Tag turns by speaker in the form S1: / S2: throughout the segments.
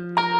S1: When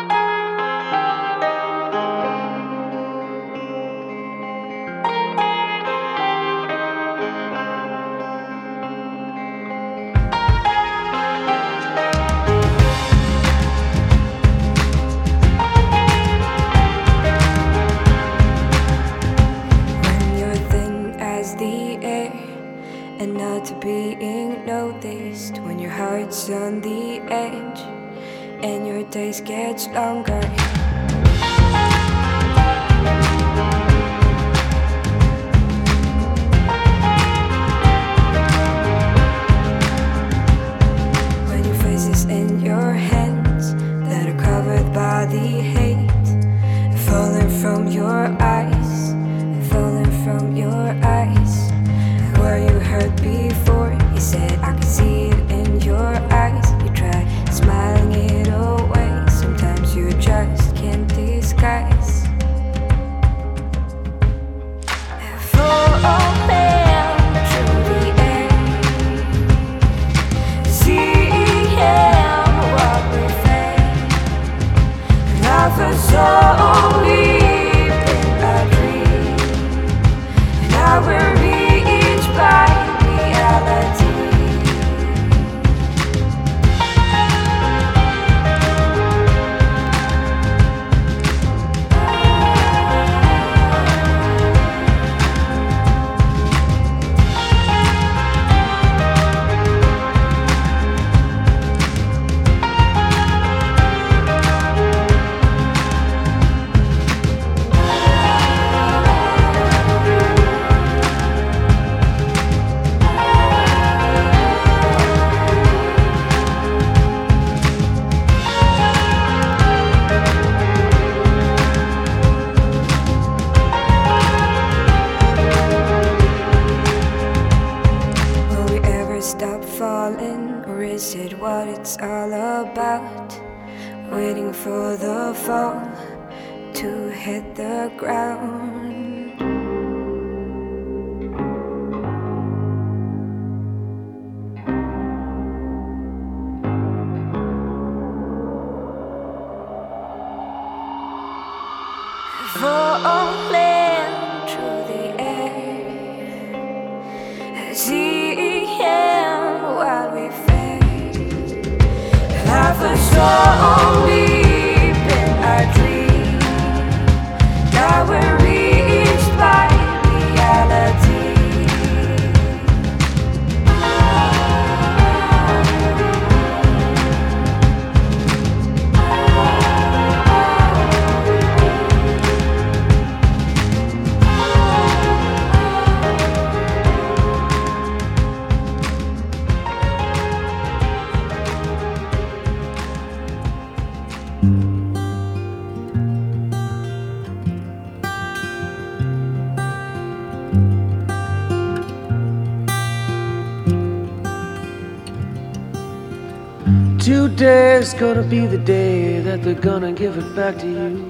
S2: Today's gonna be the day that they're gonna give it back to you.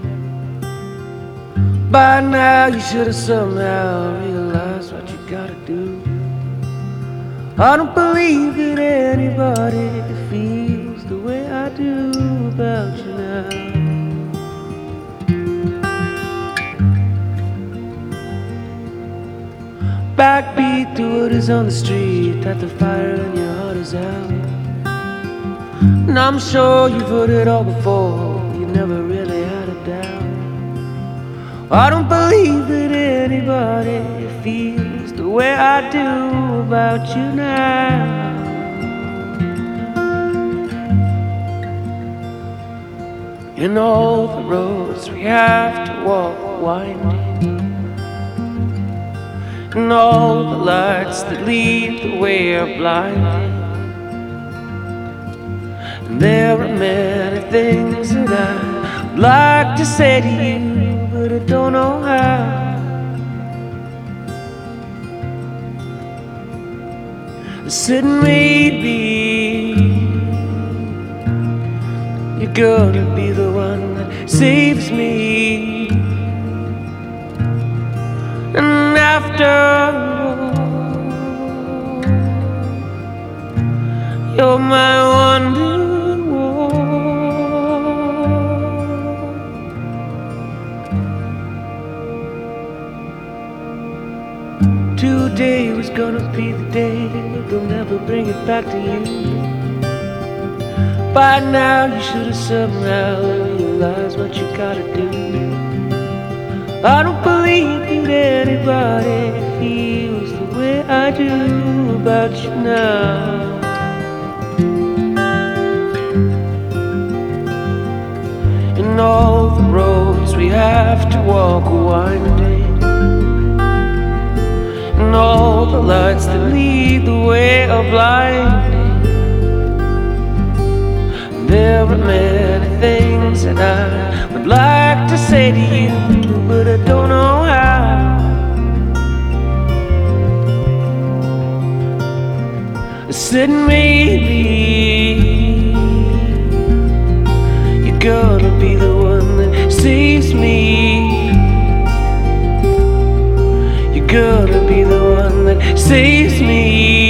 S2: By now, you should have somehow realized what you gotta do. I don't believe that anybody feels the way I do about you now. Backbeat what is on the street, that the fire in your heart is out. And I'm sure you've heard it all before, you never really had a doubt. I don't believe that anybody feels the way I do about you now. And all the roads we have to walk winding, and all the lights that lead the way are blinding. There are many things that I'd like to say to you, but I don't know how. Said maybe you're gonna be the one that saves me. And after you're my wonder It was gonna be the day they'll never bring it back to you. By now you should have somehow realized what you gotta do. I don't believe that anybody feels the way I do about you now. And all the roads we have to walk are winding. the lights that lead the way of life. There are many things that I would like to say to you, but I don't know how. I said maybe you're gonna be the one that saves me. You're
S3: gonna be the saves me.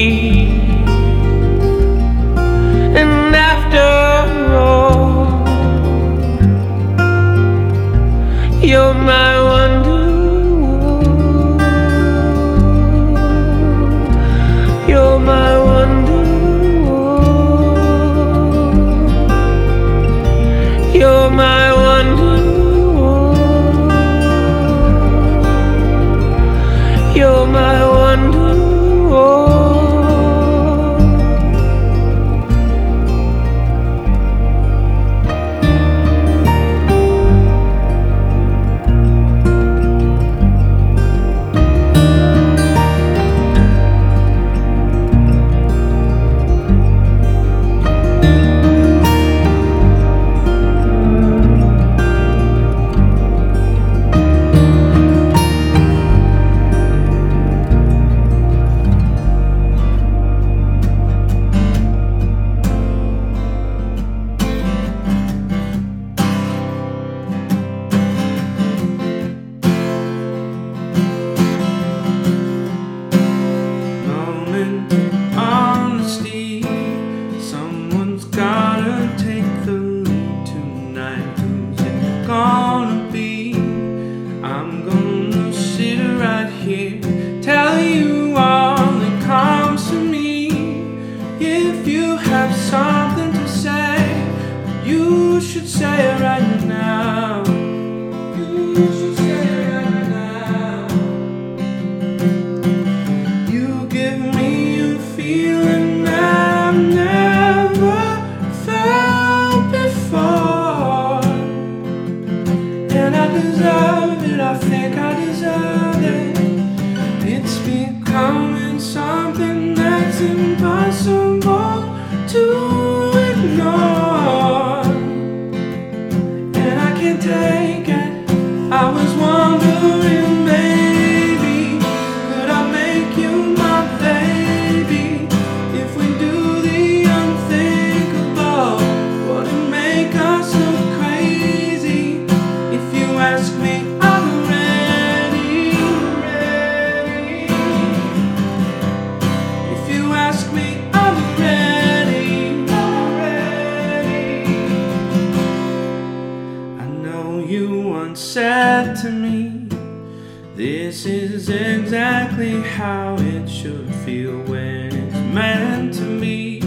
S3: man to me.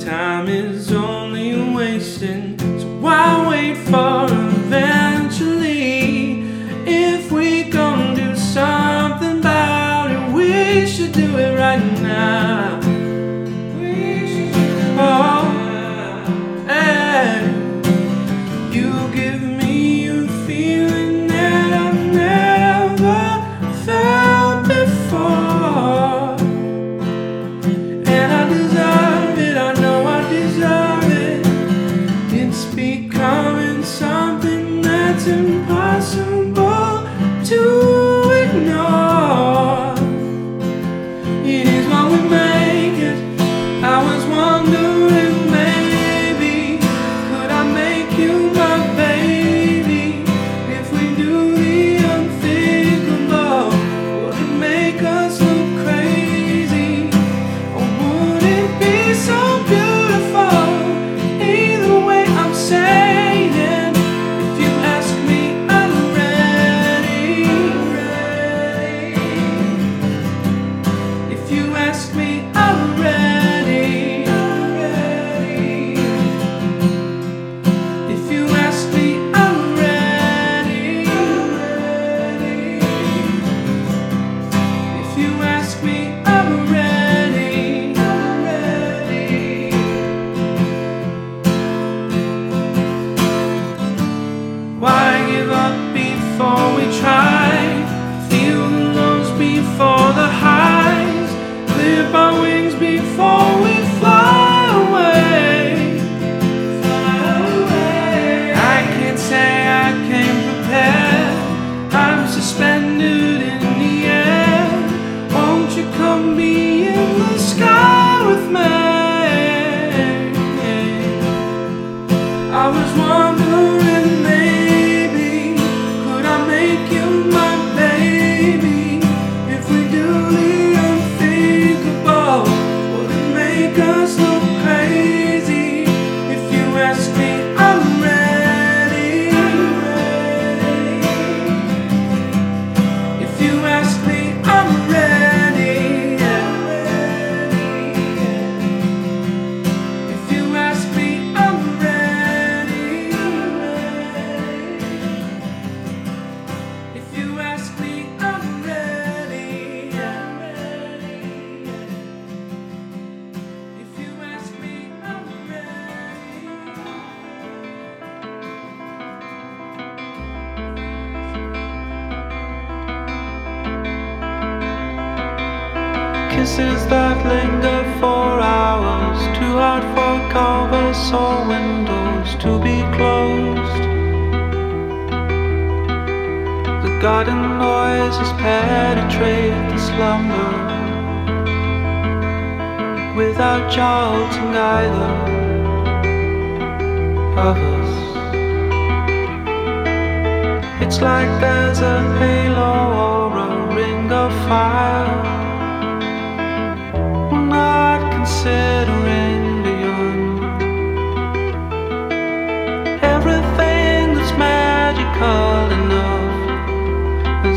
S3: Time is only wasting, so why wait for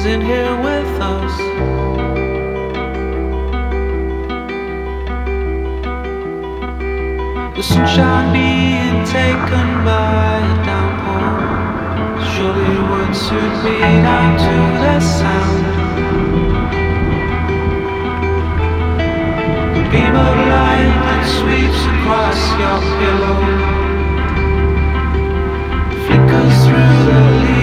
S3: in here with us. The sunshine being taken by a downpour surely would suit me down to the sound. The beam of light that sweeps across your pillow flickers through the leaves.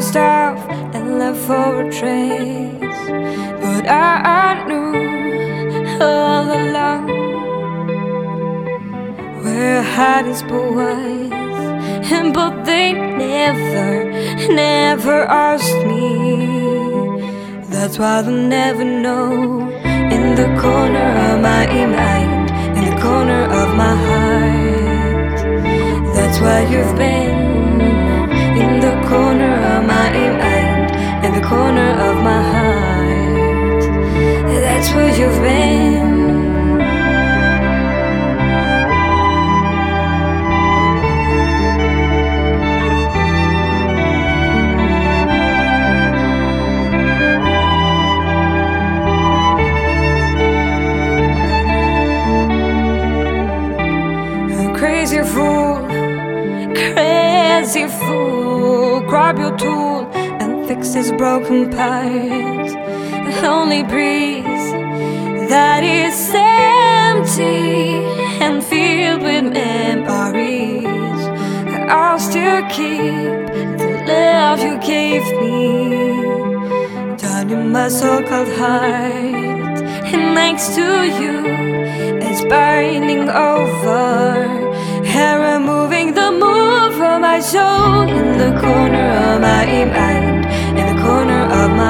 S1: Packed stuff and left for a trace, but I, I knew all along where hiding was. And but they never, never asked me. That's why they'll never know. In the corner of my mind, in the corner of my heart. That's why you've been corner of my heart. That's where you've been. Broken part. The only breeze that is empty and filled with memories. I'll still keep the love you gave me down in my so-called heart. And next to you, it's burning over. Hair removing the moon from my soul in the corner of my mind,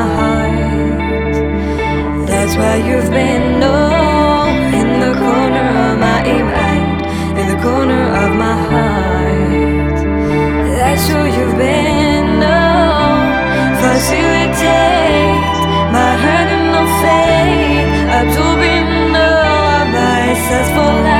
S1: my heart. That's where you've been, no, in the corner of my mind, in the corner of my heart. That's who you've been, no, facilitate my hurt and no fate, absorbing all my successful life.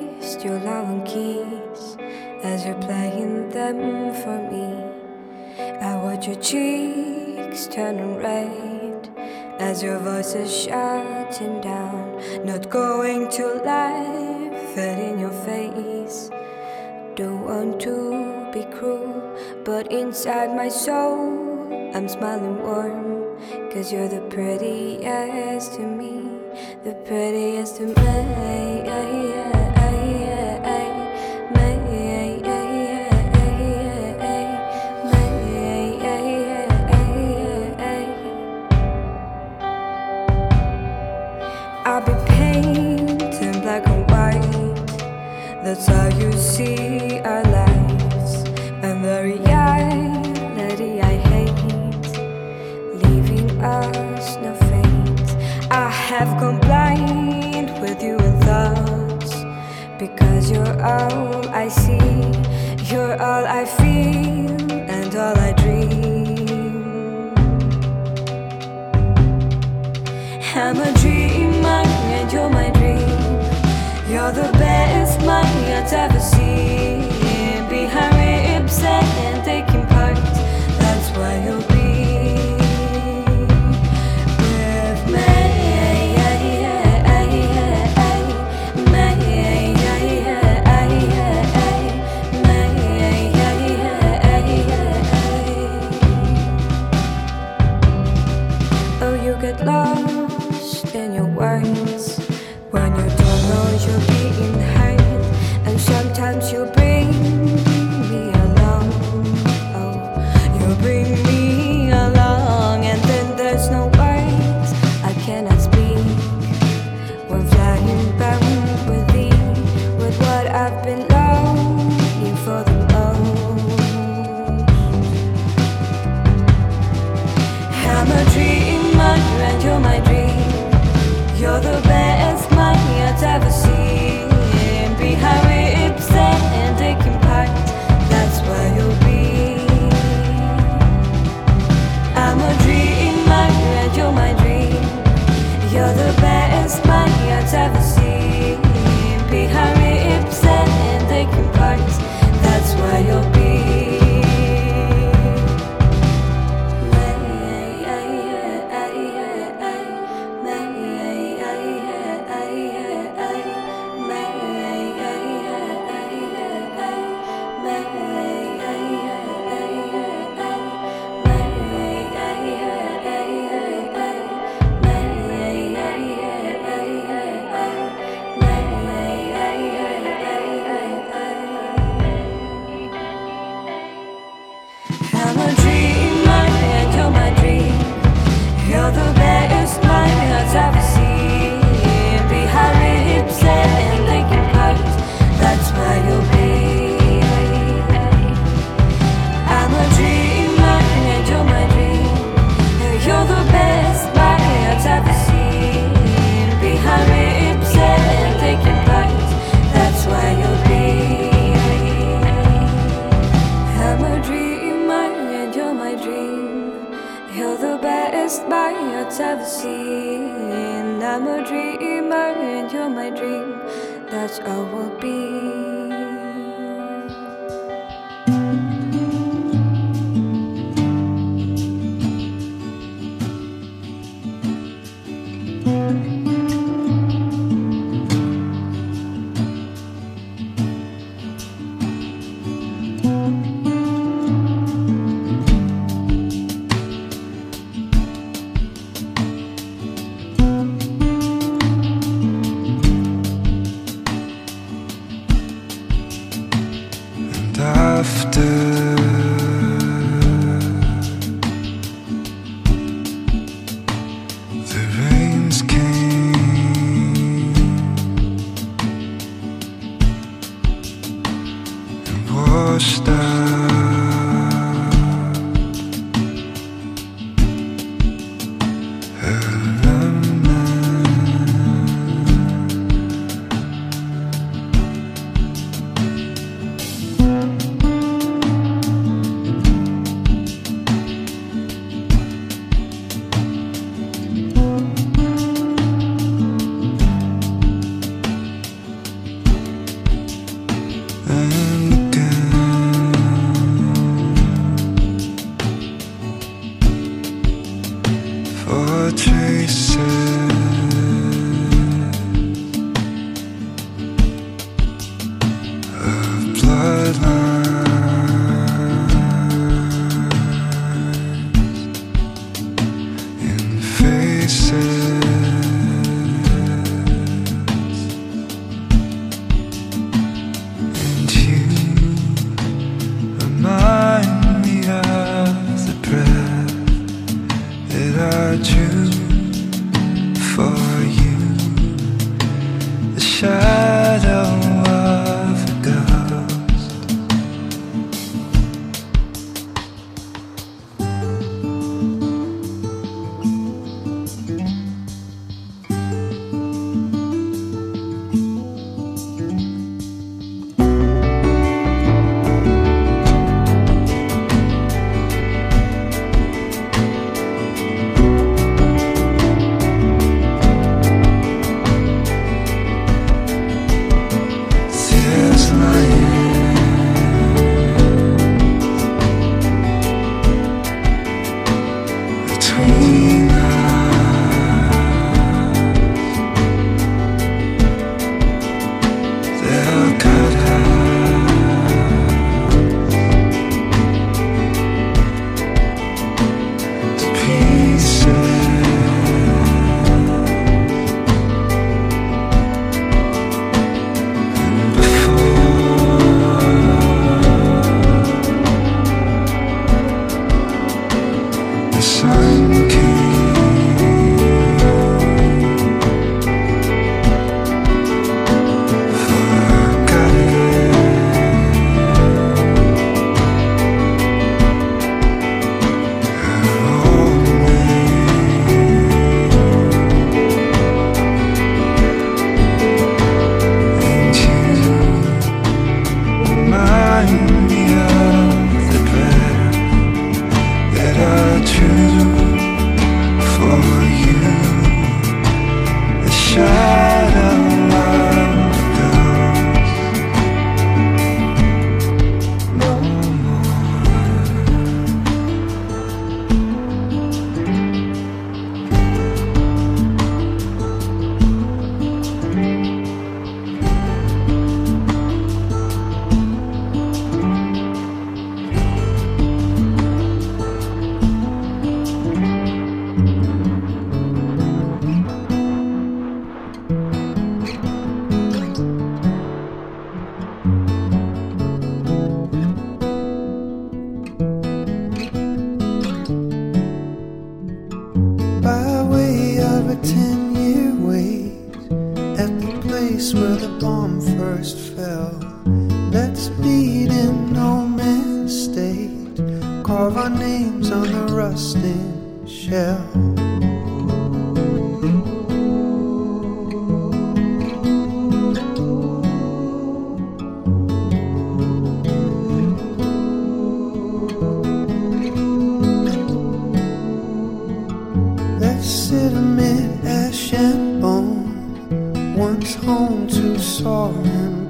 S1: paste your long keys as you're playing them for me. I watch your cheeks turning red as your voice is shutting down. Not going to laugh it in your face. Don't want to be cruel, but inside my soul, I'm smiling warm. Cause you're the prettiest to me, the prettiest to me. You get lost in your words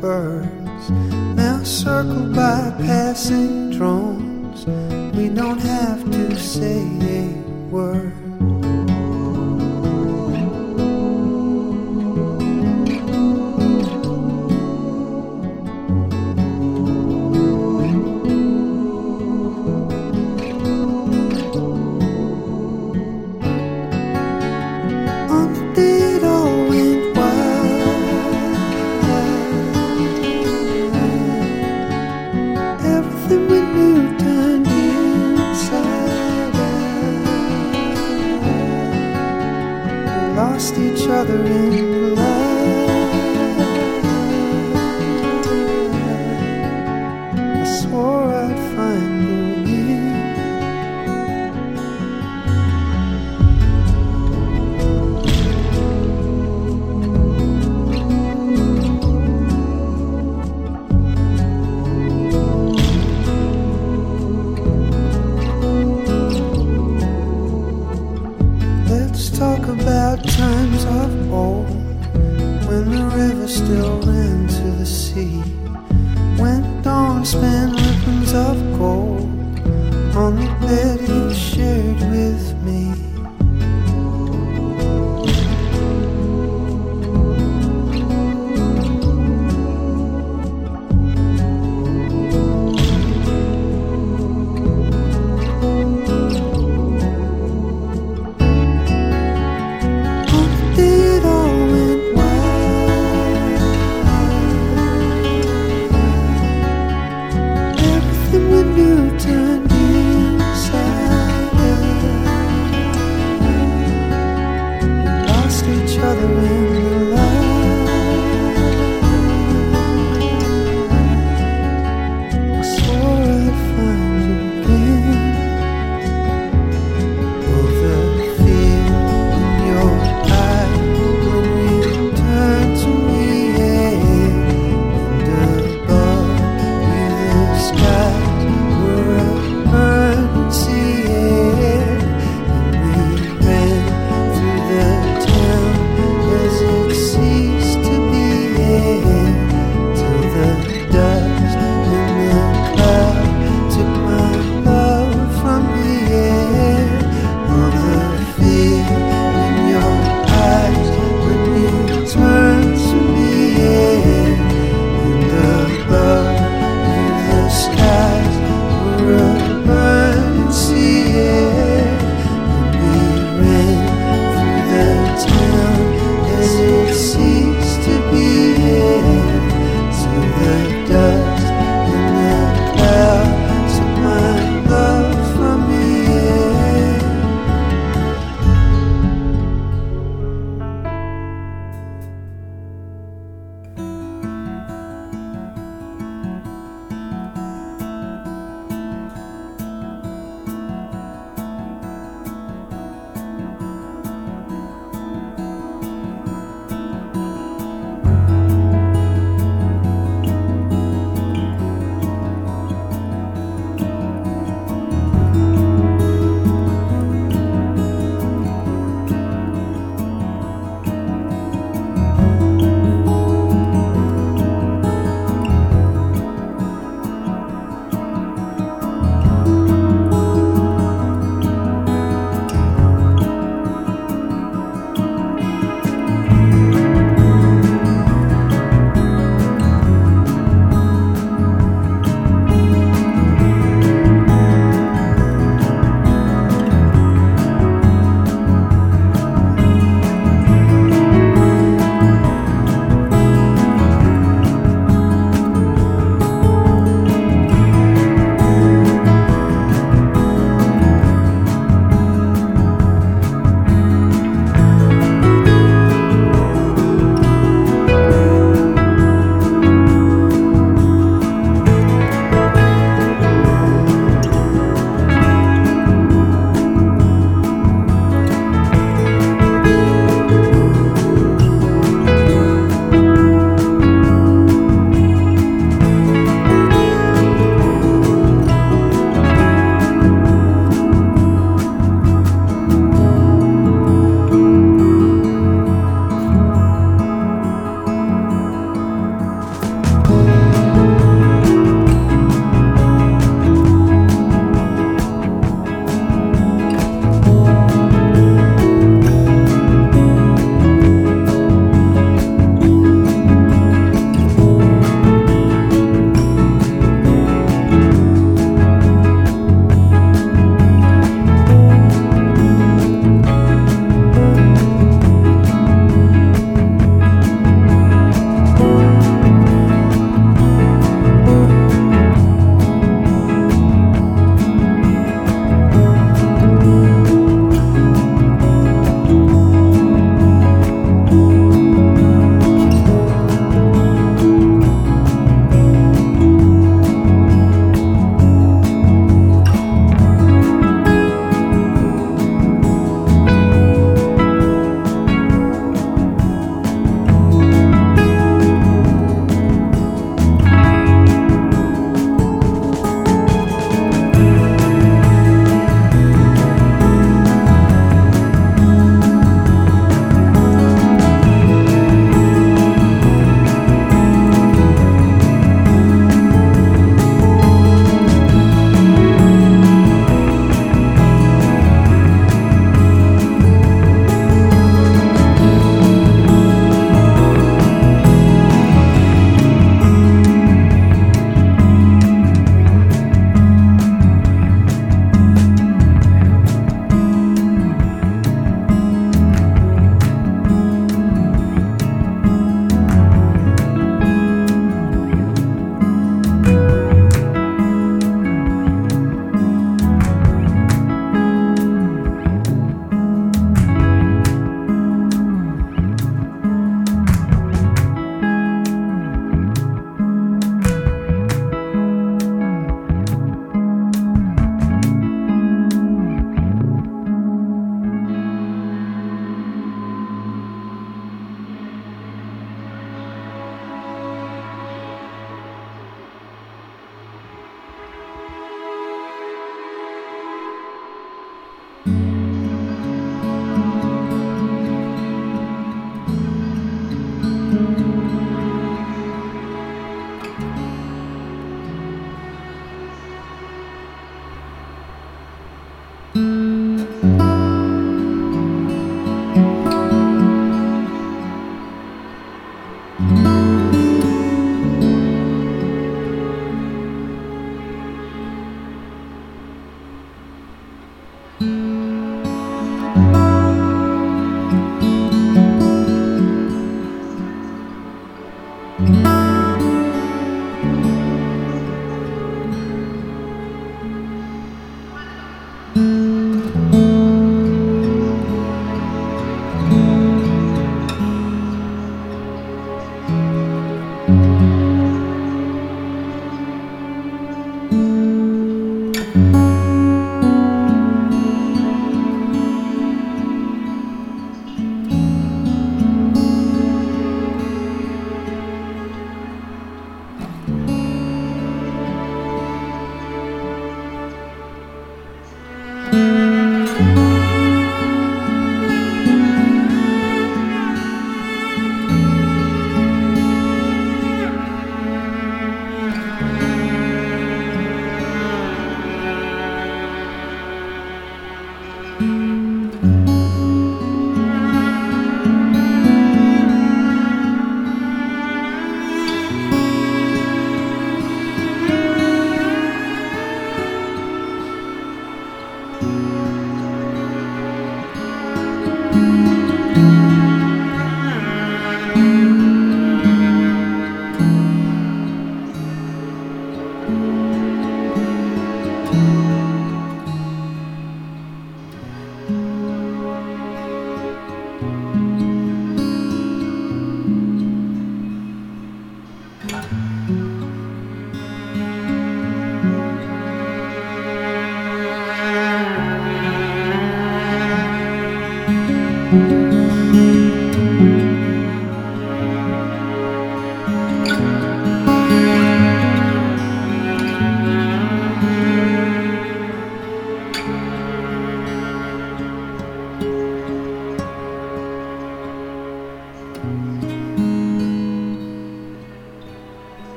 S4: birds, now circled by passing drones. We don't have to say a word.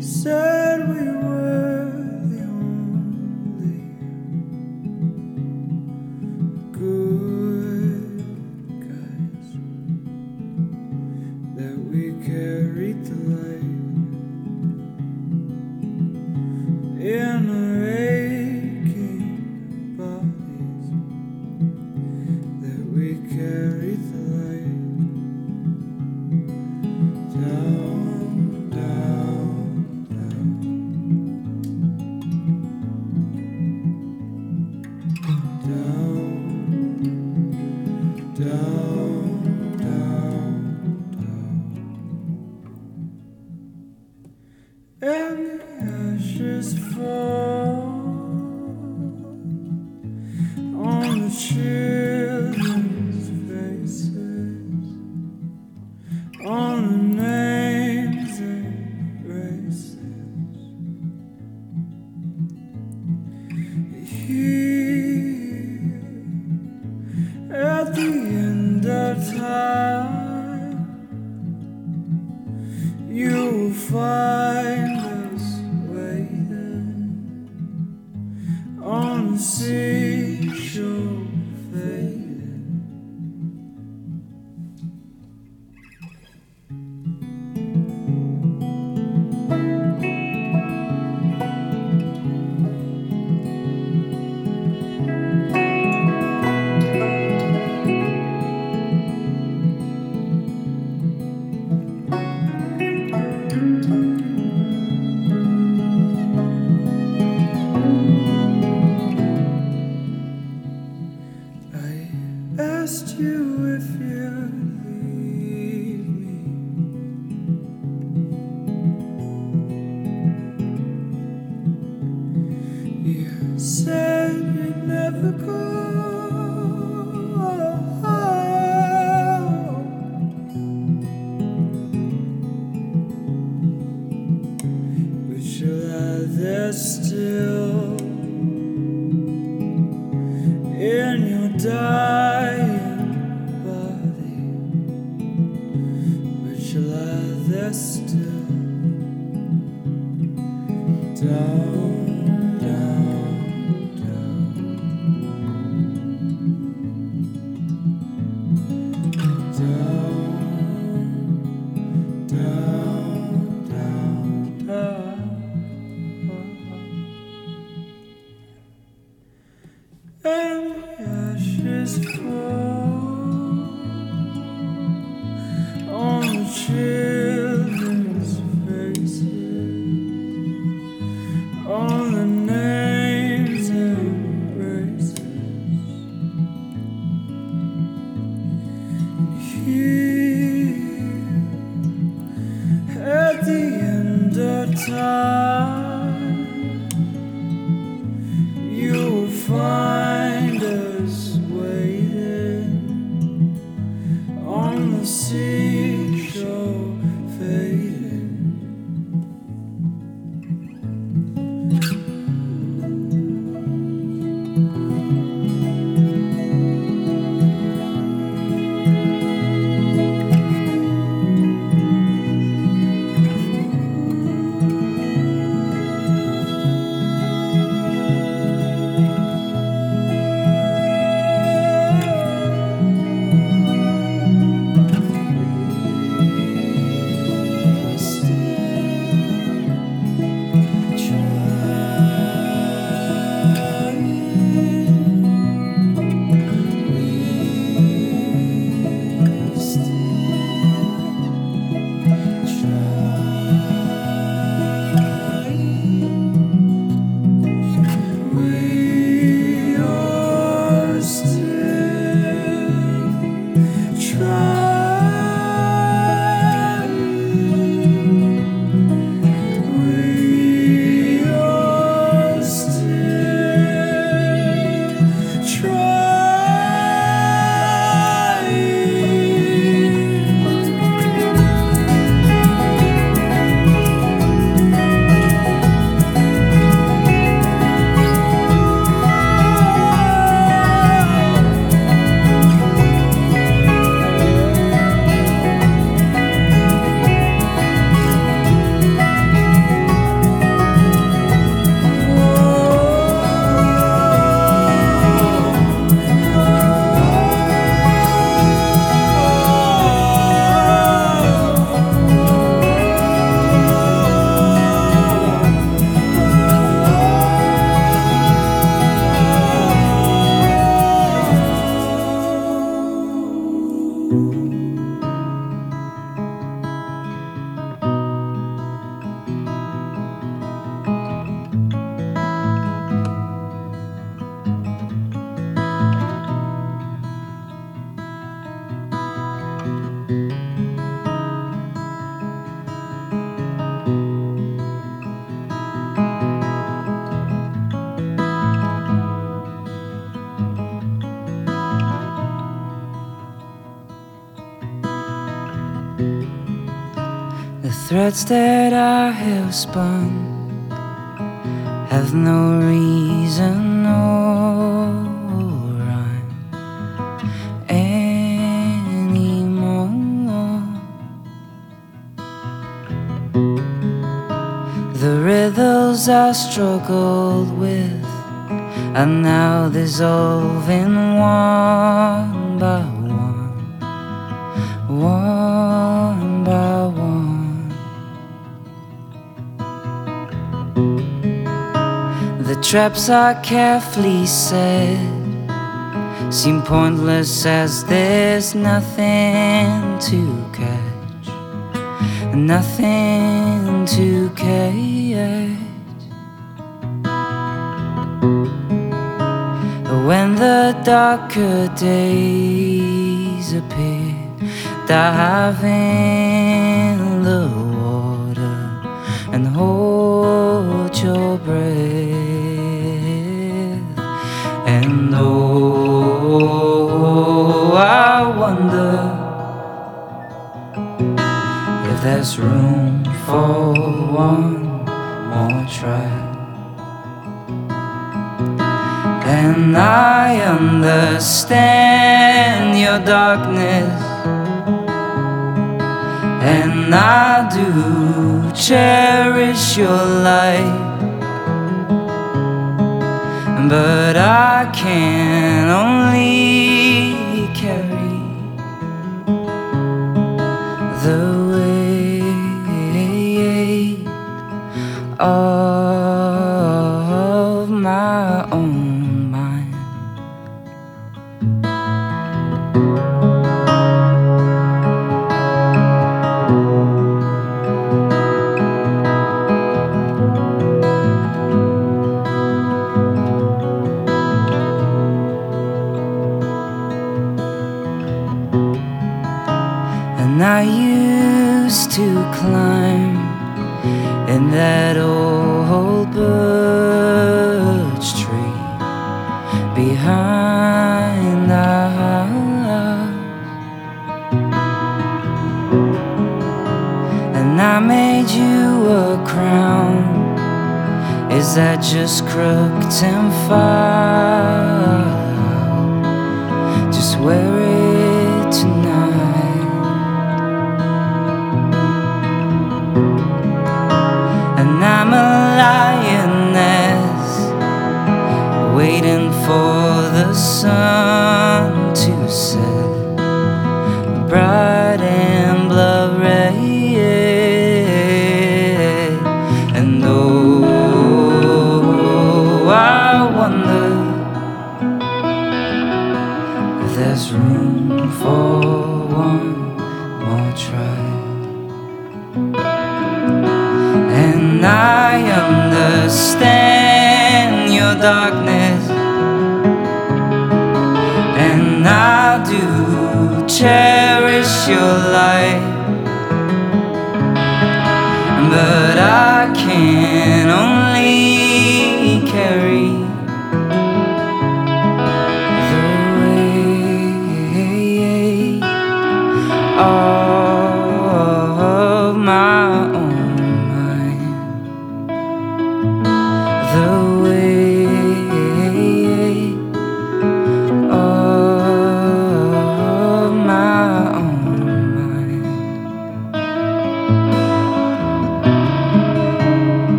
S4: Still
S5: threads that I have spun have no reason or rhyme anymore. The riddles I struggled with are now dissolving one by traps I carefully set seem pointless as there's nothing to catch, nothing to catch. When the darker days appear, dive in the water and hold your breath. Room for one more try. And I understand your darkness, and I do cherish your light but I can only carry the of Cause I just crooked and far. Just wear it tonight. And I'm a lioness Waiting for the sun to set.